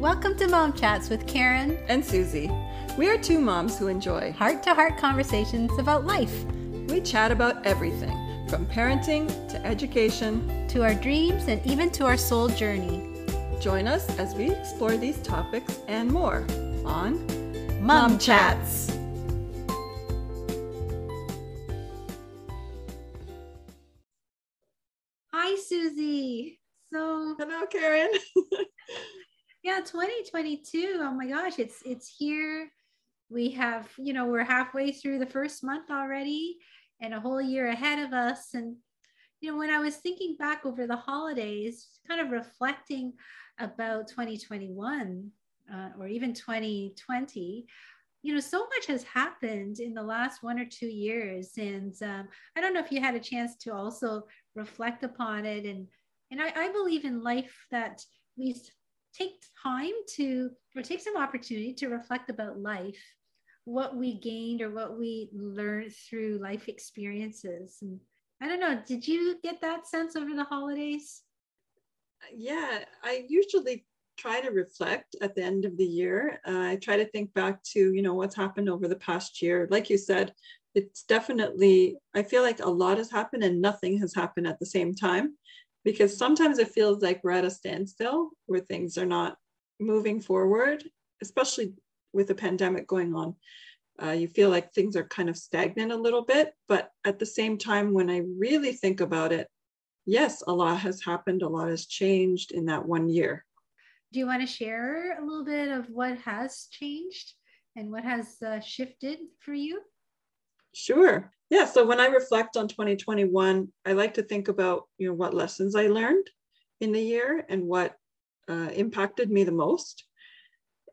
Welcome to Mom Chats with Karen and Susie. We are two moms who enjoy heart to heart conversations about life. We chat about everything from parenting to education to our dreams and even to our soul journey. Join us as we explore these topics and more on Mom, Mom Chats. Hi, Susie. So, hello, Karen. yeah, 2022. Oh my gosh, it's it's here. We have, you know, we're halfway through the first month already and a whole year ahead of us. And, you know, when I was thinking back over the holidays, kind of reflecting about 2021 uh, or even 2020, you know, so much has happened in the last one or two years. And um, I don't know if you had a chance to also reflect upon it and and I, I believe in life that we take time to, or take some opportunity to reflect about life, what we gained or what we learned through life experiences. And I don't know, did you get that sense over the holidays? Yeah, I usually try to reflect at the end of the year. Uh, I try to think back to, you know, what's happened over the past year. Like you said, it's definitely, I feel like a lot has happened and nothing has happened at the same time because sometimes it feels like we're at a standstill where things are not moving forward, especially with the pandemic going on. Uh, you feel like things are kind of stagnant a little bit. But at the same time, when I really think about it, yes, a lot has happened, a lot has changed in that one year. Do you want to share a little bit of what has changed and what has uh, shifted for you? Sure. Yeah. So when I reflect on 2021, I like to think about, you know, what lessons I learned in the year and what uh, impacted me the most.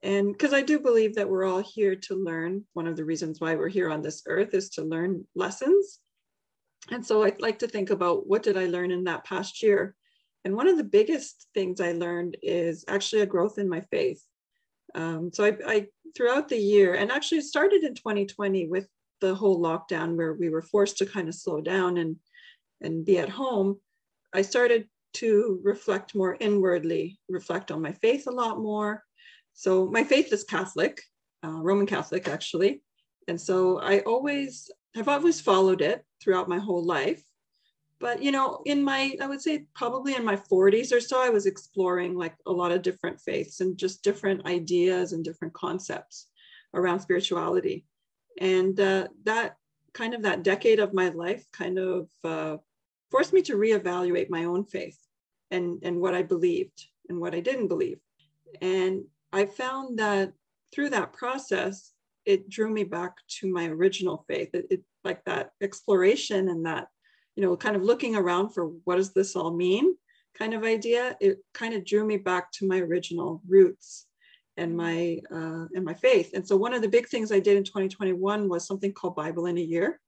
And because I do believe that we're all here to learn. One of the reasons why we're here on this earth is to learn lessons. And so I'd like to think about what did I learn in that past year? And one of the biggest things I learned is actually a growth in my faith. Um, so I, I, throughout the year, and actually started in 2020 with the whole lockdown where we were forced to kind of slow down and and be at home i started to reflect more inwardly reflect on my faith a lot more. So my faith is catholic uh, roman catholic actually. And so i always have always followed it throughout my whole life. But you know in my i would say probably in my 40s or so i was exploring like a lot of different faiths and just different ideas and different concepts around spirituality and uh, that kind of that decade of my life kind of uh, forced me to reevaluate my own faith and, and what I believed and what I didn't believe. And I found that through that process, it drew me back to my original faith. It, it like that exploration and that, you know, kind of looking around for what does this all mean kind of idea. It kind of drew me back to my original roots and my uh, and my faith. And so one of the big things I did in 2021 was something called Bible in a Year.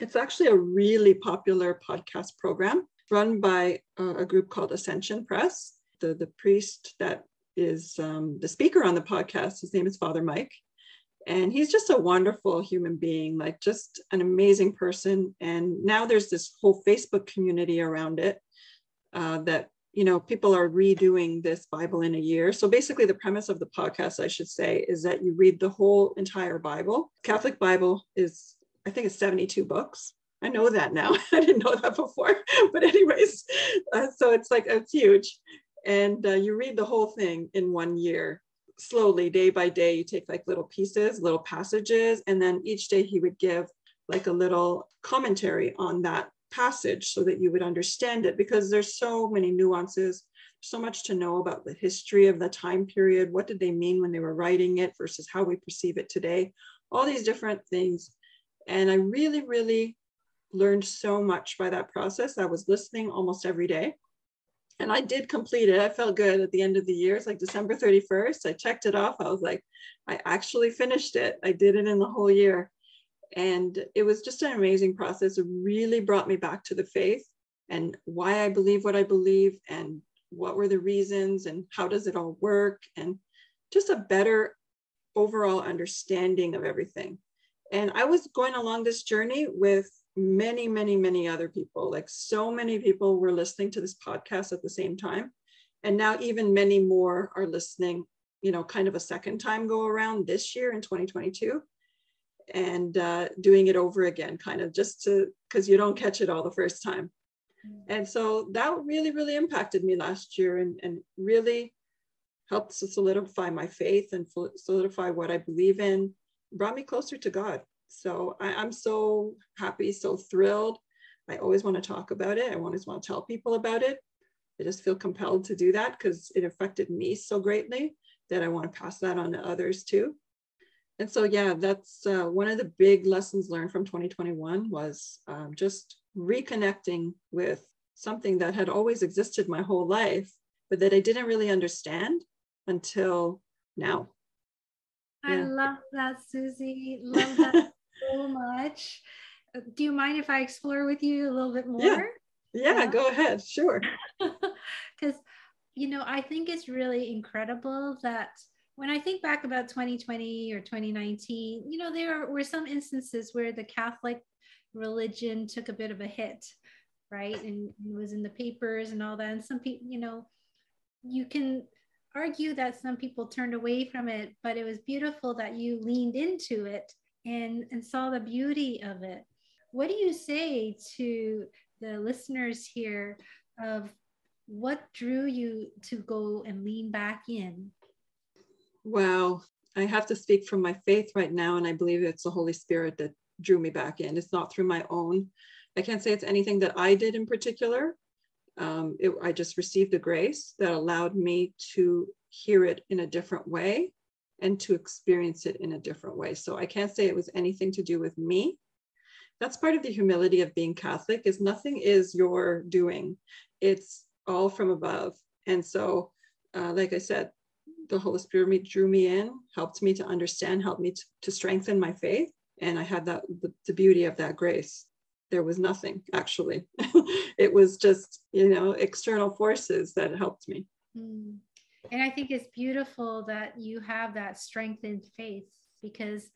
It's actually a really popular podcast program run by a group called Ascension Press. The the priest that is um, the speaker on the podcast, his name is Father Mike, and he's just a wonderful human being, like just an amazing person. And now there's this whole Facebook community around it uh, that you know, people are redoing this Bible in a year. So basically, the premise of the podcast, I should say, is that you read the whole entire Bible. Catholic Bible is, I think, it's 72 books. I know that now. I didn't know that before. But, anyways, uh, so it's like, it's huge. And uh, you read the whole thing in one year, slowly, day by day. You take like little pieces, little passages, and then each day he would give like a little commentary on that passage so that you would understand it because there's so many nuances so much to know about the history of the time period. What did they mean when they were writing it versus how we perceive it today? All these different things. And i really really learned so much by that process. I was listening almost every day. And i did complete it. I felt good at the end of the year. It's like december 31st i checked it off. I was like i actually finished it. I did it in the whole year and it was just an amazing process. It really brought me back to the faith and why I believe what I believe and what were the reasons and how does it all work and just a better overall understanding of everything. And I was going along this journey with many, many, many other people. Like so many people were listening to this podcast at the same time. And now even many more are listening you know, kind of a second time go around this year in 2022 and uh, doing it over again, kind of just to, because you don't catch it all the first time. Mm. And so that really, really impacted me last year and, and really helped to solidify my faith and solidify what I believe in, brought me closer to God. So I, I'm so happy, so thrilled. I always want to talk about it. I always want to tell people about it. I just feel compelled to do that because it affected me so greatly that I want to pass that on to others too. And so, yeah, that's uh, one of the big lessons learned from 2021 was um, just reconnecting with something that had always existed my whole life, but that I didn't really understand until now. I love that, Susie. Love that so much. Do you mind if I explore with you a little bit more? Yeah, yeah, yeah. go ahead. Sure. Because, you know, I think it's really incredible that when I think back about 2020 or 2019, you know, there were some instances where the Catholic religion took a bit of a hit, right? And it was in the papers and all that. And some people, you know, you can argue that some people turned away from it, but it was beautiful that you leaned into it and, and saw the beauty of it. What do you say to the listeners here of what drew you to go and lean back in? Well, I have to speak from my faith right now, and I believe it's the Holy Spirit that drew me back in. It's not through my own. I can't say it's anything that I did in particular. Um, it, I just received a grace that allowed me to hear it in a different way and to experience it in a different way. So I can't say it was anything to do with me. That's part of the humility of being Catholic is nothing is your doing. It's all from above. And so, uh, like I said, the Holy Spirit drew me in, helped me to understand, helped me to, to strengthen my faith. And I had that the, the beauty of that grace. There was nothing actually. it was just, you know, external forces that helped me. Mm. And I think it's beautiful that you have that strengthened faith because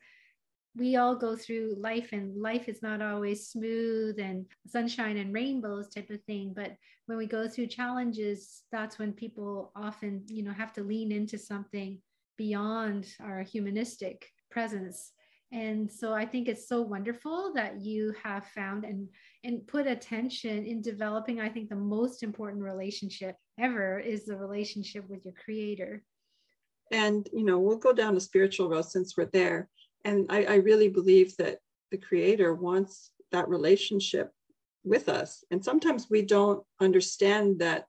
we all go through life and life is not always smooth and sunshine and rainbows type of thing. But when we go through challenges that's when people often you know have to lean into something beyond our humanistic presence. And so i think it's so wonderful that you have found and and put attention in developing i think the most important relationship ever is the relationship with your creator. And you know we'll go down the spiritual road since we're there and I, I really believe that the creator wants that relationship with us. And sometimes we don't understand that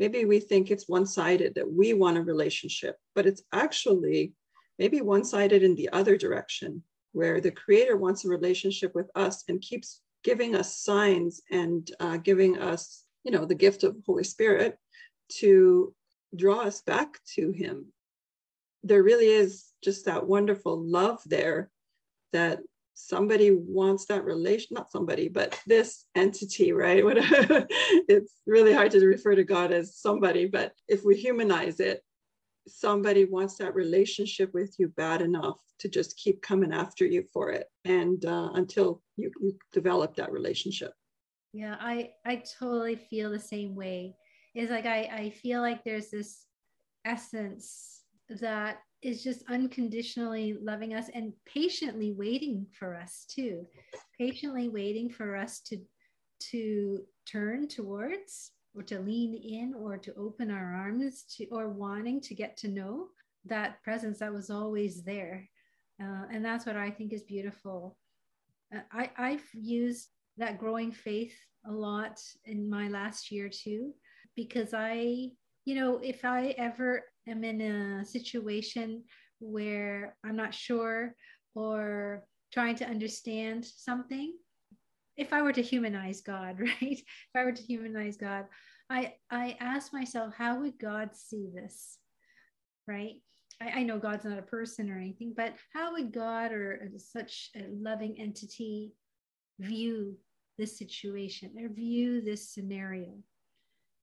maybe we think it's one-sided that we want a relationship but it's actually maybe one-sided in the other direction where the creator wants a relationship with us and keeps giving us signs and uh, giving us you know the gift of holy spirit to draw us back to him there really is just that wonderful love there that somebody wants that relation not somebody but this entity right? It's really hard to refer to god as somebody but if we humanize it somebody wants that relationship with you bad enough to just keep coming after you for it and uh, until you, you develop that relationship. Yeah i i totally feel the same way. Is like i i feel like there's this essence that is just unconditionally loving us and patiently waiting for us too. Patiently waiting for us to to turn towards or to lean in or to open our arms to or wanting to get to know that presence that was always there. Uh, and that's what i think is beautiful. Uh, I, i've used that growing faith a lot in my last year too because i you know if i ever am in a situation where i'm not sure or trying to understand something if I were to humanize God, right? If I were to humanize God, I I ask myself, how would God see this? Right? I, I know God's not a person or anything, but how would God or such a loving entity view this situation or view this scenario?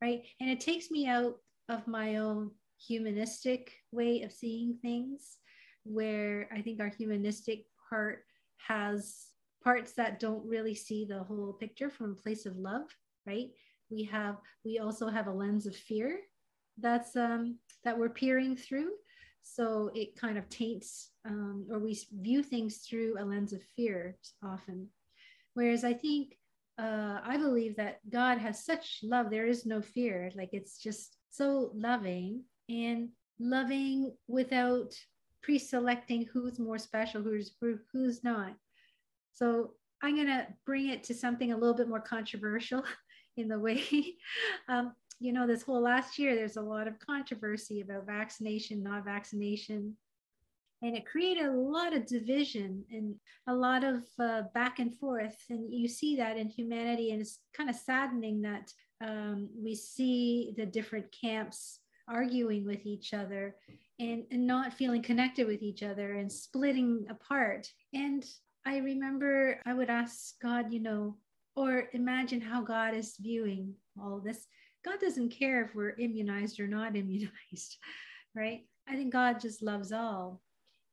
Right. And it takes me out of my own humanistic way of seeing things, where I think our humanistic part has parts that don't really see the whole picture from a place of love, right? We have we also have a lens of fear that's um, that we're peering through. So it kind of taints, um, or we view things through a lens of fear often. Whereas I think, uh, I believe that God has such love, there is no fear. Like it's just so loving and loving without pre-selecting who's more special, who's who's not. So I'm going to bring it to something a little bit more controversial in the way, um, you know, this whole last year, there's a lot of controversy about vaccination, not vaccination. And it created a lot of division and a lot of uh, back and forth. And you see that in humanity. And it's kind of saddening that um, we see the different camps arguing with each other and, and not feeling connected with each other and splitting apart. And I remember I would ask God, you know, or imagine how God is viewing all this. God doesn't care if we're immunized or not immunized, right? I think God just loves all.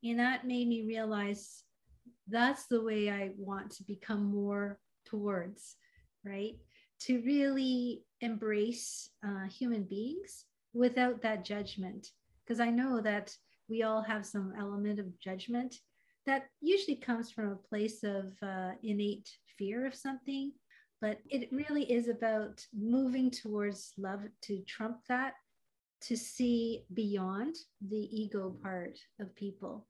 And that made me realize that's the way I want to become more towards, right? To really embrace uh, human beings without that judgment. Because I know that we all have some element of judgment that usually comes from a place of uh, innate fear of something but it really is about moving towards love to trump that to see beyond the ego part of people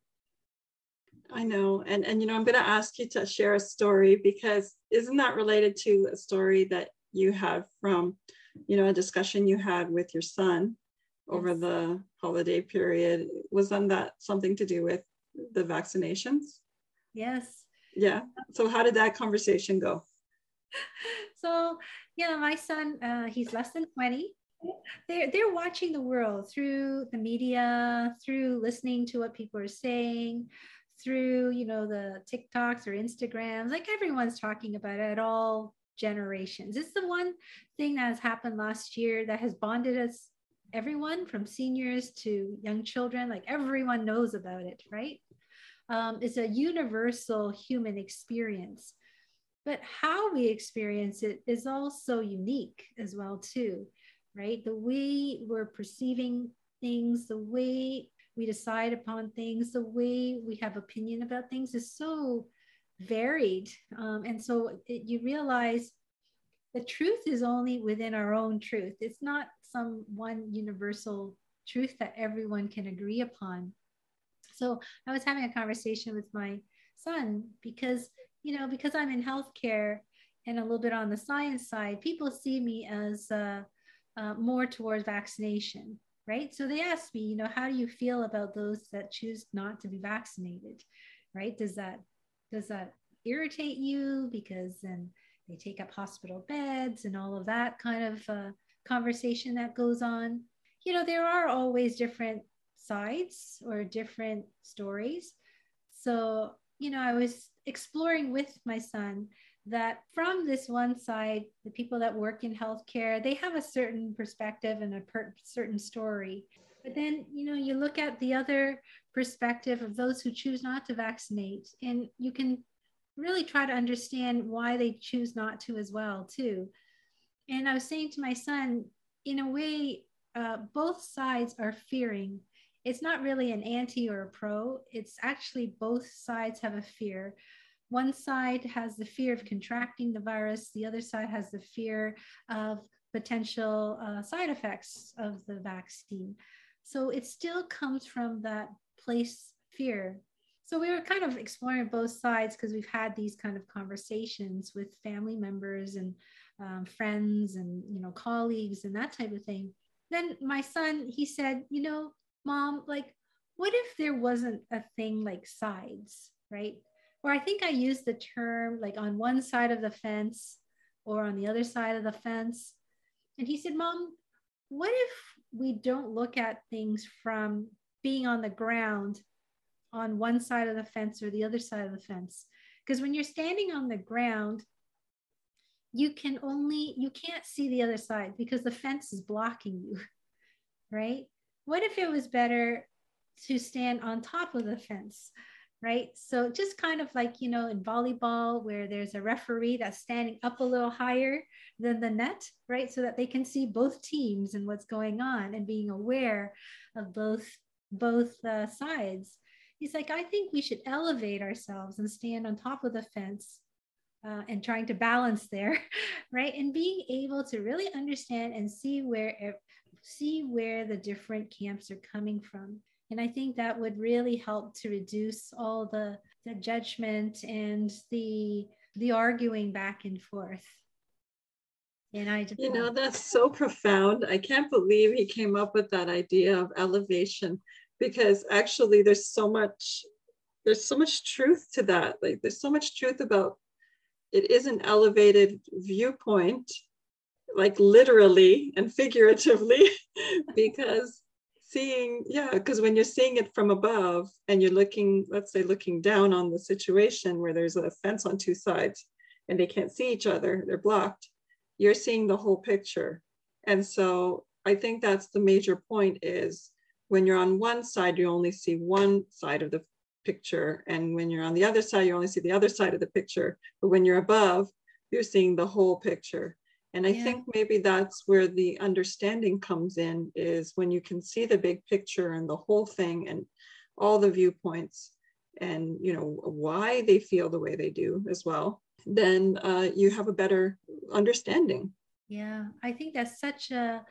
i know and and you know i'm going to ask you to share a story because isn't that related to a story that you have from you know a discussion you had with your son over yes. the holiday period wasn't that something to do with the vaccinations? Yes. Yeah. So how did that conversation go? so, yeah, my son, uh, he's less than 20. They're, they're watching the world through the media, through listening to what people are saying, through, you know, the TikToks or Instagrams, like everyone's talking about it at all generations. It's the one thing that has happened last year that has bonded us everyone from seniors to young children like everyone knows about it right? Um, it's a universal human experience. But how we experience it is also unique as well too right? The way we're perceiving things the way we decide upon things the way we have opinion about things is so varied um, and so it, you realize the truth is only within our own truth it's not some one universal truth that everyone can agree upon so I was having a conversation with my son because, you know, because I'm in healthcare and a little bit on the science side, people see me as uh, uh, more towards vaccination, right? So they asked me, you know, how do you feel about those that choose not to be vaccinated, right? Does that does that irritate you because then they take up hospital beds and all of that kind of uh, conversation that goes on? You know, there are always different sides or different stories. So, you know, I was exploring with my son that from this one side, the people that work in healthcare, they have a certain perspective and a per- certain story. But then, you know, you look at the other perspective of those who choose not to vaccinate, and you can really try to understand why they choose not to as well, too. And I was saying to my son, in a way, uh, both sides are fearing it's not really an anti or a pro. It's actually both sides have a fear. One side has the fear of contracting the virus, the other side has the fear of potential uh, side effects of the vaccine. So it still comes from that place fear. So we were kind of exploring both sides because we've had these kind of conversations with family members and um, friends and you know colleagues and that type of thing. Then my son, he said, you know, mom, like, what if there wasn't a thing like sides, right? Or I think I used the term like on one side of the fence or on the other side of the fence. And he said, Mom, what if we don't look at things from being on the ground on one side of the fence or the other side of the fence? Because when you're standing on the ground, you can only, you can't see the other side because the fence is blocking you, right? what if it was better to stand on top of the fence? Right. So just kind of like, you know, in volleyball, where there's a referee that's standing up a little higher than the net, right? So that they can see both teams and what's going on and being aware of both both uh, sides. He's like, I think we should elevate ourselves and stand on top of the fence uh, and trying to balance there, right? And being able to really understand and see where see where the different camps are coming from. And I think that would really help to reduce all the, the judgment and the the arguing back and forth. And I you know that's so profound. I can't believe he came up with that idea of elevation because actually there's so much there's so much truth to that. Like there's so much truth about it is an elevated viewpoint, like literally and figuratively, because seeing, yeah, because when you're seeing it from above and you're looking, let's say, looking down on the situation where there's a fence on two sides and they can't see each other, they're blocked, you're seeing the whole picture. And so I think that's the major point is when you're on one side, you only see one side of the picture. And when you're on the other side, you only see the other side of the picture. But when you're above, you're seeing the whole picture. And I yeah. think maybe that's where the understanding comes in is when you can see the big picture and the whole thing and all the viewpoints and you know why they feel the way they do as well then uh, you have a better understanding yeah i think that's such a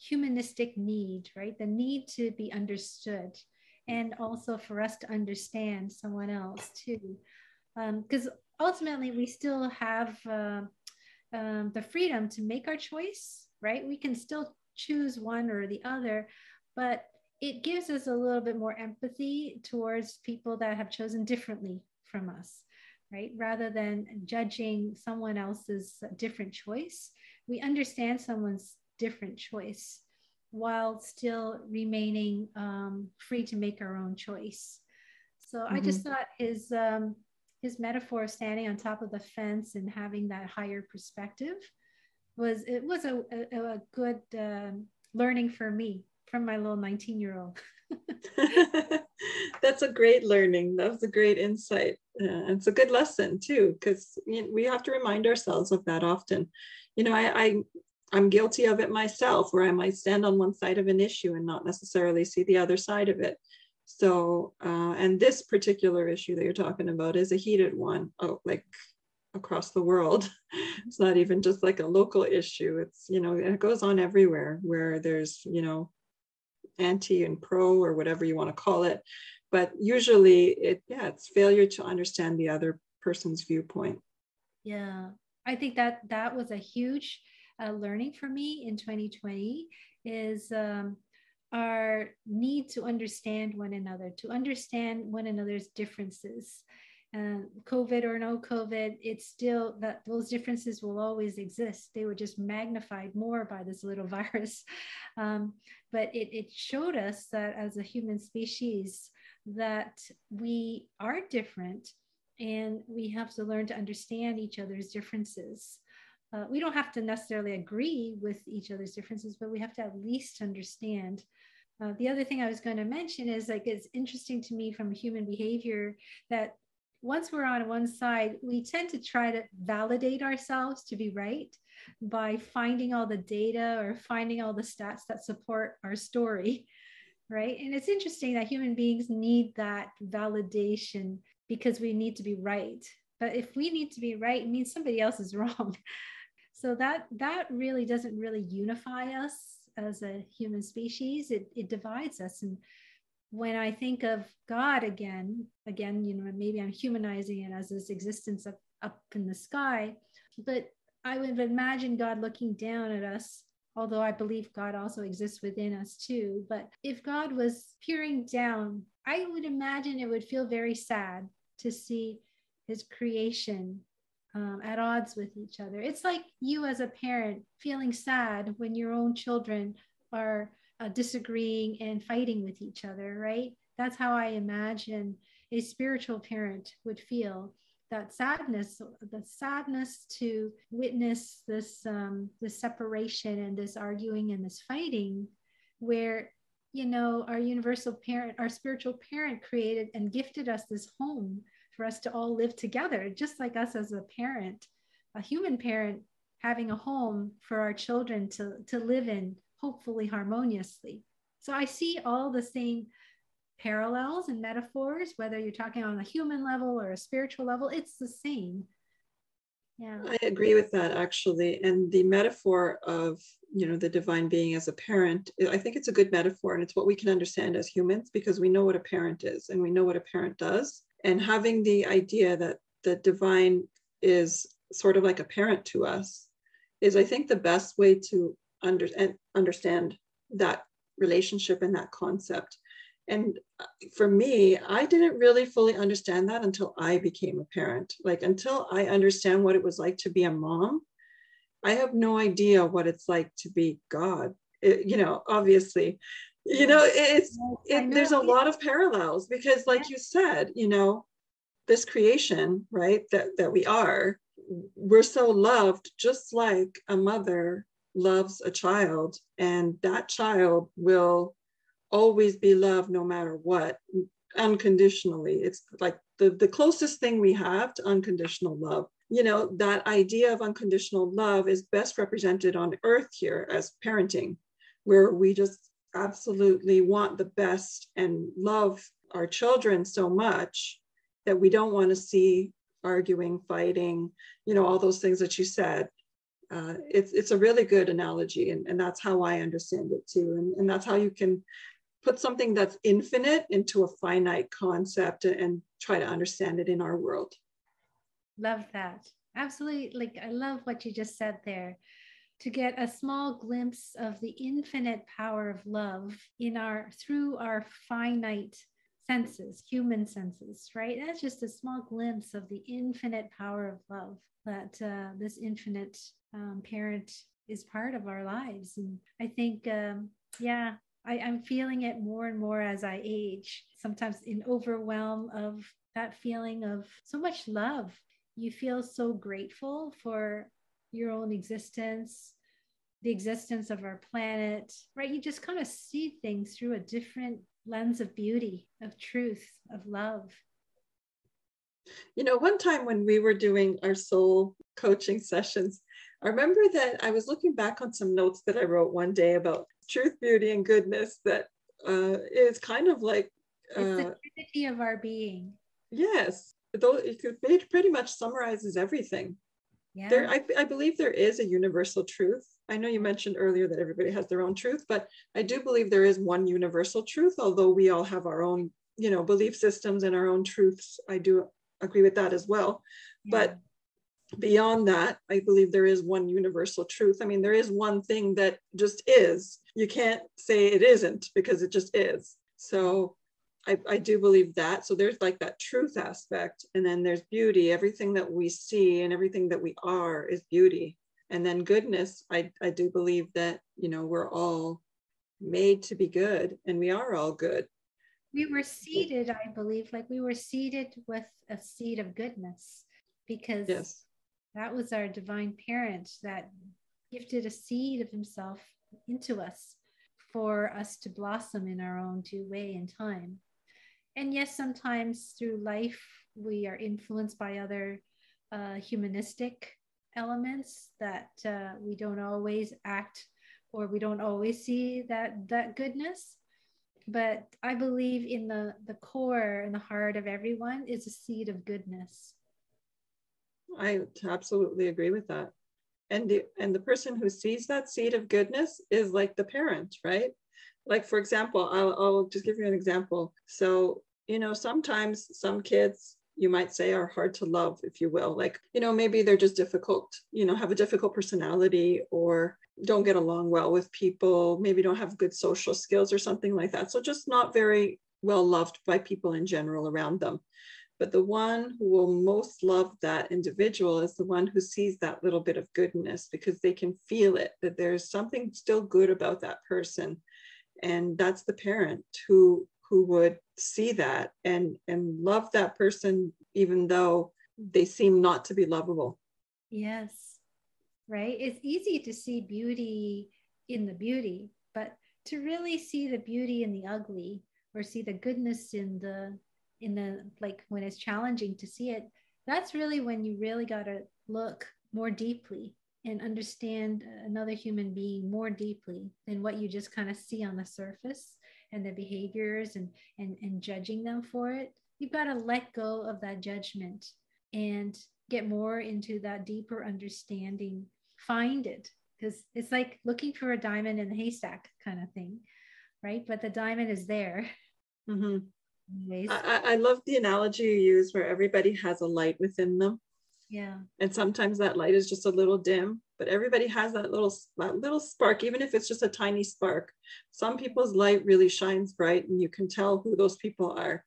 humanistic need right? The need to be understood and also for us to understand someone else too. Because um, ultimately we still have uh, um, the freedom to make our choice right? We can still choose one or the other but it gives us a little bit more empathy towards people that have chosen differently from us right? Rather than judging someone else's different choice we understand someone's different choice while still remaining um, free to make our own choice. So mm-hmm. I just thought his um, his metaphor of standing on top of the fence and having that higher perspective was it was a, a, a good um, learning for me from my little 19 year old. That's a great learning. That was a great insight. Uh, it's a good lesson too, because we have to remind ourselves of that often. You know, I, I I'm guilty of it myself, where I might stand on one side of an issue and not necessarily see the other side of it. So, uh, and this particular issue that you're talking about is a heated one, oh, like across the world. It's not even just like a local issue. It's, you know, it goes on everywhere where there's, you know, anti and pro or whatever you want to call it. But usually it, yeah, it's failure to understand the other person's viewpoint. Yeah. I think that that was a huge uh, learning for me in 2020 is um, our need to understand one another, to understand one another's differences. Uh, COVID or no COVID, it's still that those differences will always exist. They were just magnified more by this little virus. Um, but it, it showed us that as a human species, that we are different and we have to learn to understand each other's differences uh, we don't have to necessarily agree with each other's differences, but we have to at least understand. Uh, the other thing I was going to mention is like it's interesting to me from human behavior that once we're on one side, we tend to try to validate ourselves to be right by finding all the data or finding all the stats that support our story, right? And it's interesting that human beings need that validation because we need to be right. But if we need to be right, it means somebody else is wrong so that that really doesn't really unify us as a human species. It, it divides us. And when i think of god again again you know maybe i'm humanizing it as this existence up, up in the sky but i would imagine god looking down at us although i believe god also exists within us too. But if god was peering down i would imagine it would feel very sad to see his creation um, at odds with each other. It's like you as a parent feeling sad when your own children are uh, disagreeing and fighting with each other, right? That's how I imagine a spiritual parent would feel that sadness, the sadness to witness this um, this separation and this arguing and this fighting, where you know our universal parent, our spiritual parent created and gifted us this home for us to all live together, just like us as a parent, a human parent having a home for our children to, to live in, hopefully harmoniously. So I see all the same parallels and metaphors, whether you're talking on a human level or a spiritual level, it's the same. Yeah. I agree with that actually. And the metaphor of, you know, the divine being as a parent, I think it's a good metaphor and it's what we can understand as humans because we know what a parent is and we know what a parent does. And having the idea that the divine is sort of like a parent to us is, I think, the best way to under, understand that relationship and that concept. And for me, I didn't really fully understand that until I became a parent. Like, until I understand what it was like to be a mom, I have no idea what it's like to be God. It, you know, obviously, you know, it's it, there's a lot of parallels because, like you said, you know, this creation, right, that that we are, we're so loved, just like a mother loves a child, and that child will always be loved no matter what, unconditionally. It's like the, the closest thing we have to unconditional love. You know, that idea of unconditional love is best represented on earth here as parenting, where we just absolutely want the best and love our children so much that we don't want to see arguing, fighting, you know, all those things that you said uh, it's it's a really good analogy, and, and that's how I understand it too. And, and that's how you can put something that's infinite into a finite concept and try to understand it in our world. Love that. Absolutely. Like I love what you just said there. To get a small glimpse of the infinite power of love in our through our finite senses, human senses, right? That's just a small glimpse of the infinite power of love that uh, this infinite um, parent is part of our lives. And I think, um, yeah, I, I'm feeling it more and more as I age, sometimes in overwhelm of that feeling of so much love. You feel so grateful for your own existence, the existence of our planet, right? You just kind of see things through a different lens of beauty, of truth, of love. You know, one time when we were doing our soul coaching sessions, I remember that I was looking back on some notes that I wrote one day about truth, beauty, and goodness that uh, is kind of like uh, it's the uh, trinity of our being. Yes, though it pretty much summarizes everything. Yeah. There, I, I believe there is a universal truth. I know you mentioned earlier that everybody has their own truth, but I do believe there is one universal truth, although we all have our own, you know, belief systems and our own truths. I do agree with that as well. Yeah. But beyond that, I believe there is one universal truth. I mean, there is one thing that just is. You can't say it isn't because it just is. So I, I do believe that. So there's like that truth aspect. And then there's beauty. Everything that we see and everything that we are is beauty. And then goodness, I, I do believe that, you know, we're all made to be good and we are all good. We were seeded, I believe, like we were seeded with a seed of goodness because yes that was our divine parent that gifted a seed of himself into us for us to blossom in our own due way and time. And yes, sometimes through life, we are influenced by other uh, humanistic elements that uh, we don't always act or we don't always see that that goodness but i believe in the the core and the heart of everyone is a seed of goodness I absolutely agree with that. And the and the person who sees that seed of goodness is like the parent, right? Like for example, I'll, I'll just give you an example. So you know, sometimes some kids you might say are hard to love, if you will. Like you know, maybe they're just difficult. You know, have a difficult personality or don't get along well with people. Maybe don't have good social skills or something like that. So just not very well loved by people in general around them. But the one who will most love that individual is the one who sees that little bit of goodness because they can feel it, that there's something still good about that person. And that's the parent who who would see that and and love that person even though they seem not to be lovable. Yes. Right? It's easy to see beauty in the beauty, but to really see the beauty in the ugly or see the goodness in the in the like when it's challenging to see it that's really when you really got to look more deeply and understand another human being more deeply than what you just kind of see on the surface and the behaviors and and and judging them for it. You've got to let go of that judgment and get more into that deeper understanding. Find it because it's like looking for a diamond in the haystack kind of thing right? But the diamond is there. Mm-hmm. I, I love the analogy you use where everybody has a light within them yeah. And sometimes that light is just a little dim but everybody has that little that little spark even if it's just a tiny spark. Some people's light really shines bright and you can tell who those people are.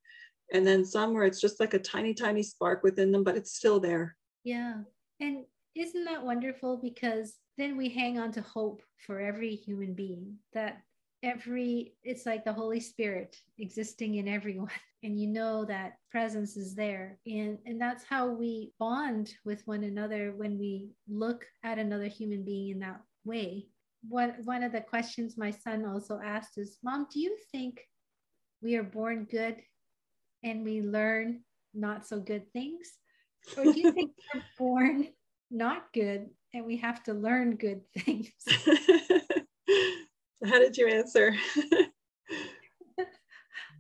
And then some where it's just like a tiny tiny spark within them but it's still there. Yeah. And isn't that wonderful? Because then we hang on to hope for every human being that every it's like the holy spirit existing in everyone and you know that presence is there. And and that's how we bond with one another when we look at another human being in that way. One one of the questions my son also asked is mom do you think we are born good and we learn not so good things? Or do you think we're born not good and we have to learn good things how did you answer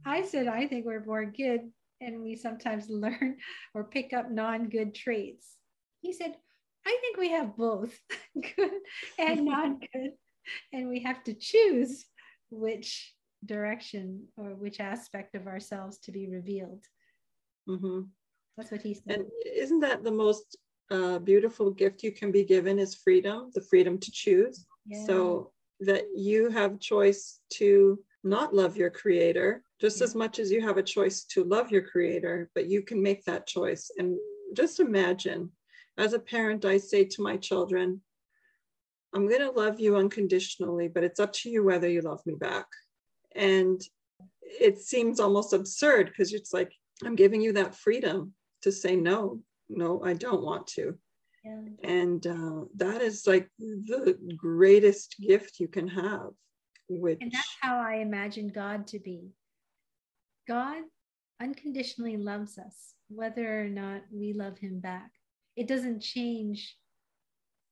I said, I think we're born good and we sometimes learn or pick up non good traits. He said, I think we have both good and non good. And we have to choose which direction or which aspect of ourselves to be revealed. Mm-hmm. That's what he said. And isn't that the most uh, beautiful gift you can be given is freedom, the freedom to choose? Yeah. So that you have choice to not love your creator just as much as you have a choice to love your creator, but you can make that choice. And just imagine, as a parent, I say to my children, I'm going to love you unconditionally, but it's up to you whether you love me back. And it seems almost absurd because it's like, I'm giving you that freedom to say, no, no, I don't want to. Yeah. And uh, that is like the greatest gift you can have. Which... And that's how I imagine God to be. God unconditionally loves us, whether or not we love him back. It doesn't change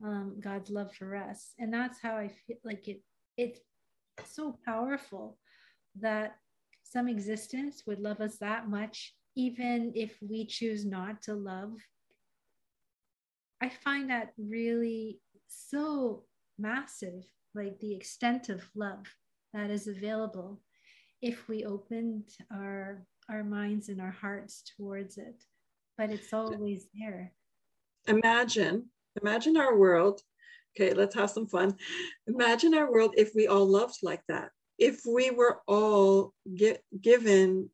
um, God's love for us. And that's how I feel like it, it's so powerful that some existence would love us that much, even if we choose not to love. I find that really so massive, like the extent of love that is available if we opened our our minds and our hearts towards it. But it's always there. Imagine imagine our world. Okay let's have some fun. Imagine our world if we all loved like that. If we were all get, given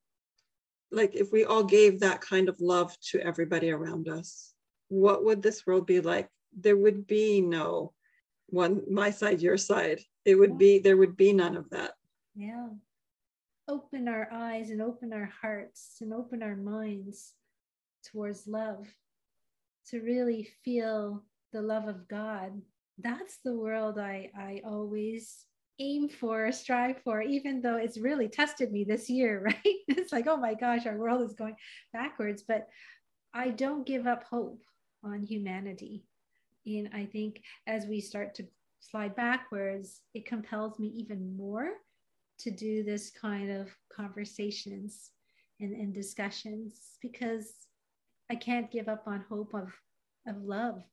like if we all gave that kind of love to everybody around us what would this world be like there would be no one my side your side it would be there would be none of that yeah open our eyes and open our hearts and open our minds towards love to really feel the love of God. That's the world I, I always aim for, strive for, even though it's really tested me this year, right? It's like, oh my gosh, our world is going backwards. But I don't give up hope on humanity. And I think as we start to slide backwards, it compels me even more to do this kind of conversations and, and discussions because I can't give up on hope of, of love.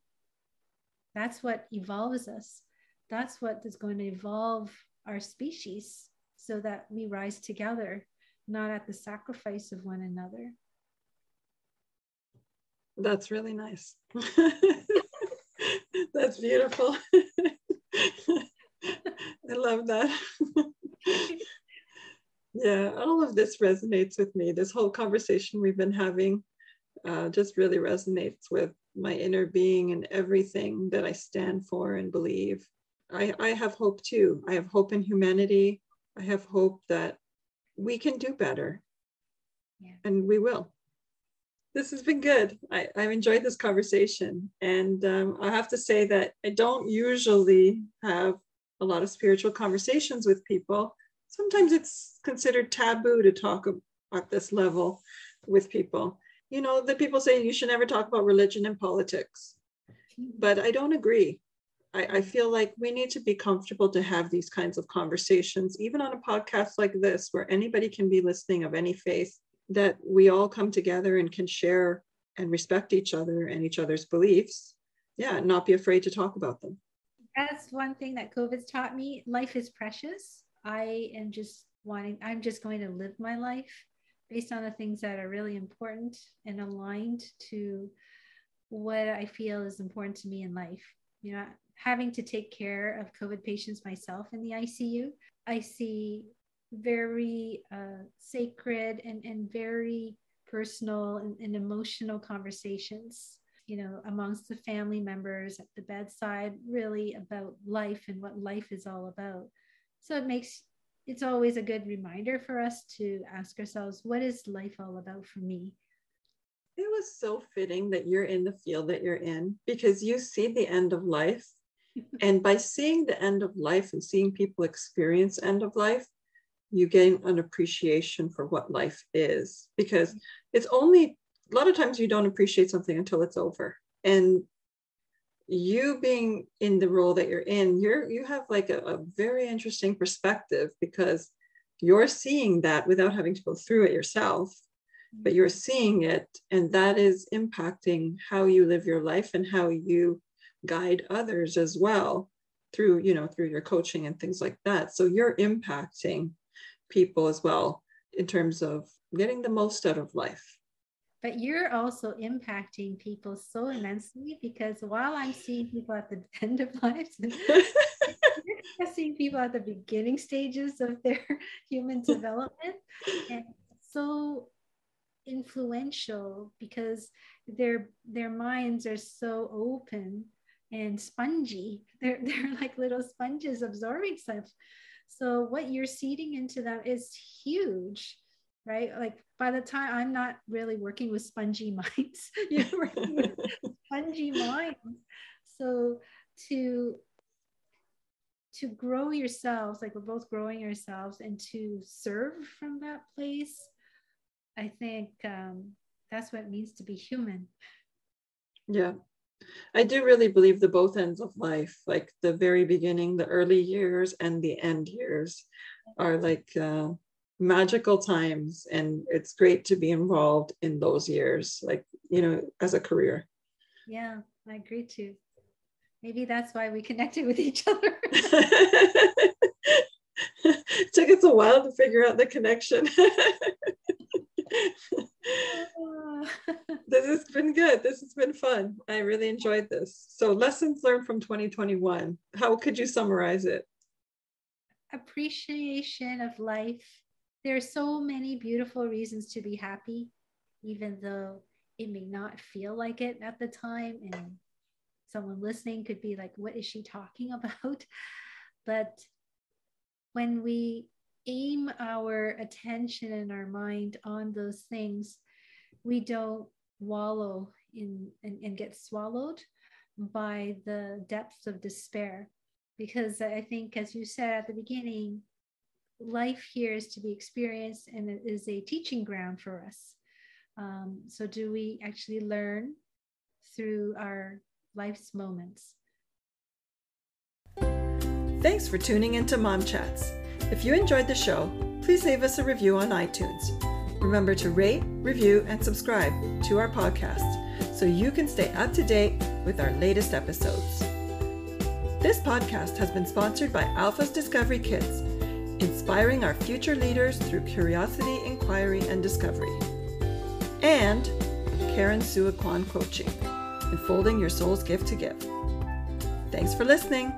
That's what evolves us. That's what is going to evolve our species so that we rise together, not at the sacrifice of one another. That's really nice. That's beautiful. I love that. yeah, all of this resonates with me. This whole conversation we've been having uh, just really resonates with my inner being and everything that I stand for and believe. I, I have hope too. I have hope in humanity. I have hope that we can do better. Yeah. And we will. This has been good. I, I've enjoyed this conversation. And um, I have to say that I don't usually have a lot of spiritual conversations with people, sometimes it's considered taboo to talk at this level with people. You know, the people say you should never talk about religion and politics, but I don't agree. I, I feel like we need to be comfortable to have these kinds of conversations, even on a podcast like this, where anybody can be listening of any faith, that we all come together and can share and respect each other and each other's beliefs. Yeah, not be afraid to talk about them. That's one thing that COVID's taught me. Life is precious. I am just wanting, I'm just going to live my life based on the things that are really important and aligned to what I feel is important to me in life. You know, having to take care of COVID patients myself in the ICU, I see very uh, sacred and, and very personal and, and emotional conversations you know amongst the family members at the bedside really about life and what life is all about. So it makes it's always a good reminder for us to ask ourselves what is life all about for me? It was so fitting that you're in the field that you're in because you see the end of life. And by seeing the end of life and seeing people experience end of life you gain an appreciation for what life is because mm-hmm. it's only a lot of times you don't appreciate something until it's over. And you being in the role that you're in you're you have like a, a very interesting perspective because you're seeing that without having to go through it yourself but mm-hmm. you're seeing it and that is impacting how you live your life and how you guide others as well through you know through your coaching and things like that. So you're impacting people as well in terms of getting the most out of life but you're also impacting people so immensely because while I'm seeing people at the end of life, you're seeing people at the beginning stages of their human development. And so influential because their their minds are so open and spongy. They're they're like little sponges absorbing stuff. So what you're seeding into them is huge, right? Like by the time I'm not really working with spongy minds, you're working with spongy minds. So to to grow yourselves, like we're both growing ourselves, and to serve from that place, I think um, that's what it means to be human. Yeah, I do really believe the both ends of life, like the very beginning, the early years, and the end years, are like uh, magical times. And it's great to be involved in those years, like, you know, as a career. Yeah, I agree too. Maybe that's why we connected with each other. Took us a while to figure out the connection. this has been good. This has been fun. I really enjoyed this. So, lessons learned from 2021. How could you summarize it? Appreciation of life. There are so many beautiful reasons to be happy, even though it may not feel like it at the time. And someone listening could be like, What is she talking about? But when we aim our attention and our mind on those things, we don't wallow in and, and get swallowed by the depths of despair. Because I think, as you said at the beginning, life here is to be experienced and it is a teaching ground for us. Um, so, do we actually learn through our life's moments? Thanks for tuning into Mom Chats. If you enjoyed the show, please leave us a review on iTunes. Remember to rate, review, and subscribe to our podcast so you can stay up to date with our latest episodes. This podcast has been sponsored by Alpha's Discovery Kids, inspiring our future leaders through curiosity, inquiry, and discovery. And Karen Suakwan Coaching, unfolding your soul's gift to give. Thanks for listening.